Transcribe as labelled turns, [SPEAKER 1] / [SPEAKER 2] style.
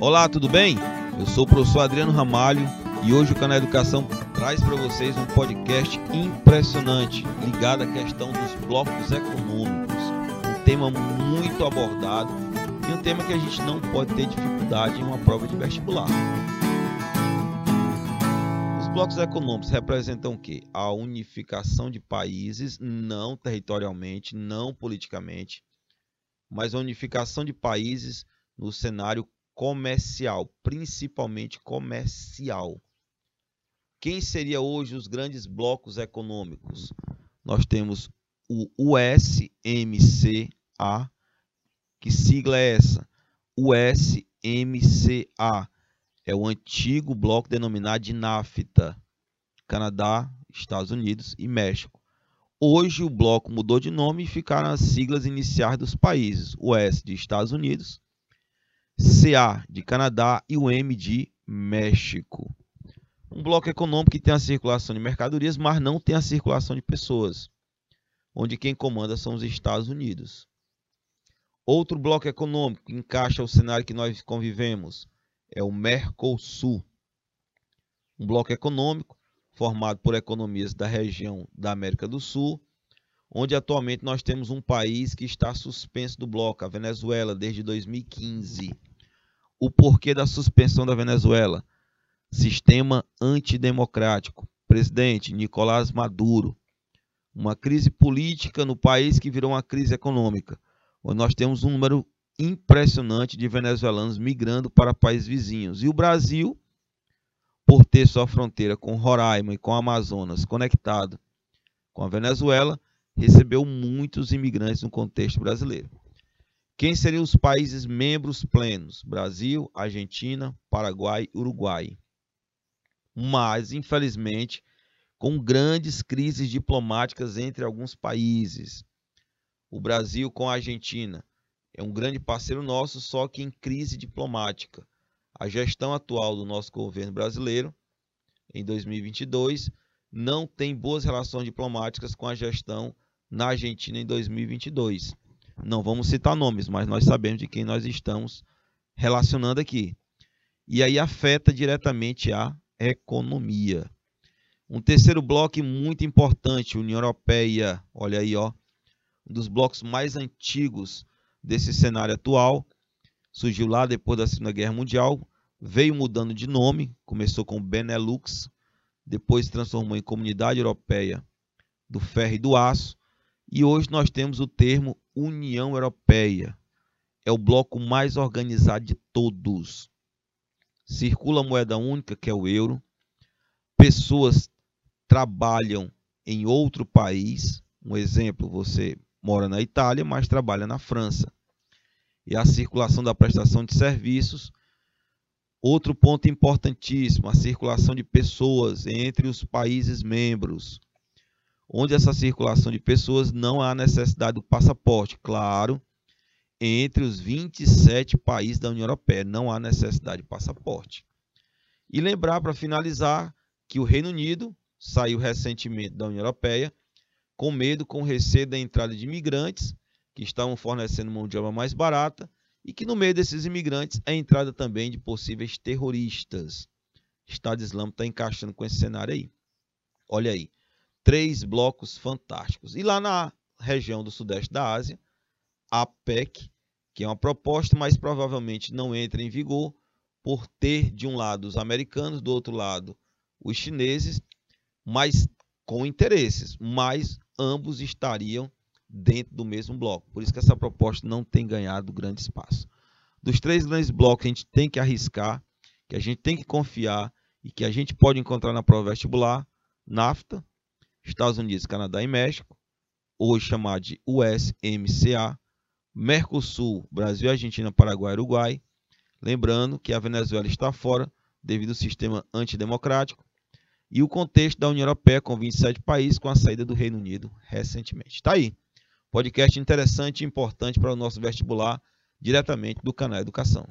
[SPEAKER 1] Olá, tudo bem? Eu sou o professor Adriano Ramalho e hoje o canal Educação traz para vocês um podcast impressionante ligado à questão dos blocos econômicos. Um tema muito abordado e um tema que a gente não pode ter dificuldade em uma prova de vestibular. Os blocos econômicos representam o quê? A unificação de países, não territorialmente, não politicamente, mas a unificação de países no cenário comercial, principalmente comercial. Quem seria hoje os grandes blocos econômicos? Nós temos o USMCA, que sigla é essa? USMCA é o antigo bloco denominado de NAFTA, Canadá, Estados Unidos e México. Hoje o bloco mudou de nome e ficaram as siglas iniciais dos países, o S de Estados Unidos, CA de Canadá e o M de México. Um bloco econômico que tem a circulação de mercadorias, mas não tem a circulação de pessoas, onde quem comanda são os Estados Unidos. Outro bloco econômico que encaixa o cenário que nós convivemos é o Mercosul. Um bloco econômico formado por economias da região da América do Sul, onde atualmente nós temos um país que está suspenso do bloco, a Venezuela, desde 2015 o porquê da suspensão da Venezuela. Sistema antidemocrático. Presidente Nicolás Maduro. Uma crise política no país que virou uma crise econômica. Onde nós temos um número impressionante de venezuelanos migrando para países vizinhos. E o Brasil, por ter sua fronteira com Roraima e com Amazonas conectado com a Venezuela, recebeu muitos imigrantes no contexto brasileiro. Quem seriam os países membros plenos? Brasil, Argentina, Paraguai, Uruguai. Mas, infelizmente, com grandes crises diplomáticas entre alguns países. O Brasil com a Argentina é um grande parceiro nosso, só que em crise diplomática. A gestão atual do nosso governo brasileiro, em 2022, não tem boas relações diplomáticas com a gestão na Argentina em 2022. Não vamos citar nomes, mas nós sabemos de quem nós estamos relacionando aqui. E aí afeta diretamente a economia. Um terceiro bloco muito importante, União Europeia, olha aí, ó, um dos blocos mais antigos desse cenário atual, surgiu lá depois da Segunda Guerra Mundial, veio mudando de nome, começou com Benelux, depois se transformou em Comunidade Europeia do Ferro e do Aço, e hoje nós temos o termo União Europeia. É o bloco mais organizado de todos. Circula a moeda única, que é o euro. Pessoas trabalham em outro país. Um exemplo, você mora na Itália, mas trabalha na França. E a circulação da prestação de serviços. Outro ponto importantíssimo, a circulação de pessoas entre os países membros onde essa circulação de pessoas não há necessidade do passaporte. Claro, entre os 27 países da União Europeia não há necessidade de passaporte. E lembrar, para finalizar, que o Reino Unido saiu recentemente da União Europeia com medo, com receio da entrada de imigrantes que estavam fornecendo mão de obra mais barata e que no meio desses imigrantes a entrada também de possíveis terroristas. O Estado Islâmico está encaixando com esse cenário aí. Olha aí, três blocos fantásticos. E lá na região do sudeste da Ásia, a PEC, que é uma proposta, mas provavelmente não entra em vigor por ter de um lado os americanos, do outro lado os chineses, mas com interesses, mas ambos estariam dentro do mesmo bloco. Por isso que essa proposta não tem ganhado grande espaço. Dos três grandes blocos a gente tem que arriscar, que a gente tem que confiar e que a gente pode encontrar na prova vestibular, NAFTA, Estados Unidos, Canadá e México, hoje chamado de USMCA, Mercosul, Brasil, Argentina, Paraguai e Uruguai. Lembrando que a Venezuela está fora devido ao sistema antidemocrático e o contexto da União Europeia com 27 países com a saída do Reino Unido recentemente. Está aí. Podcast interessante e importante para o nosso vestibular, diretamente do canal Educação.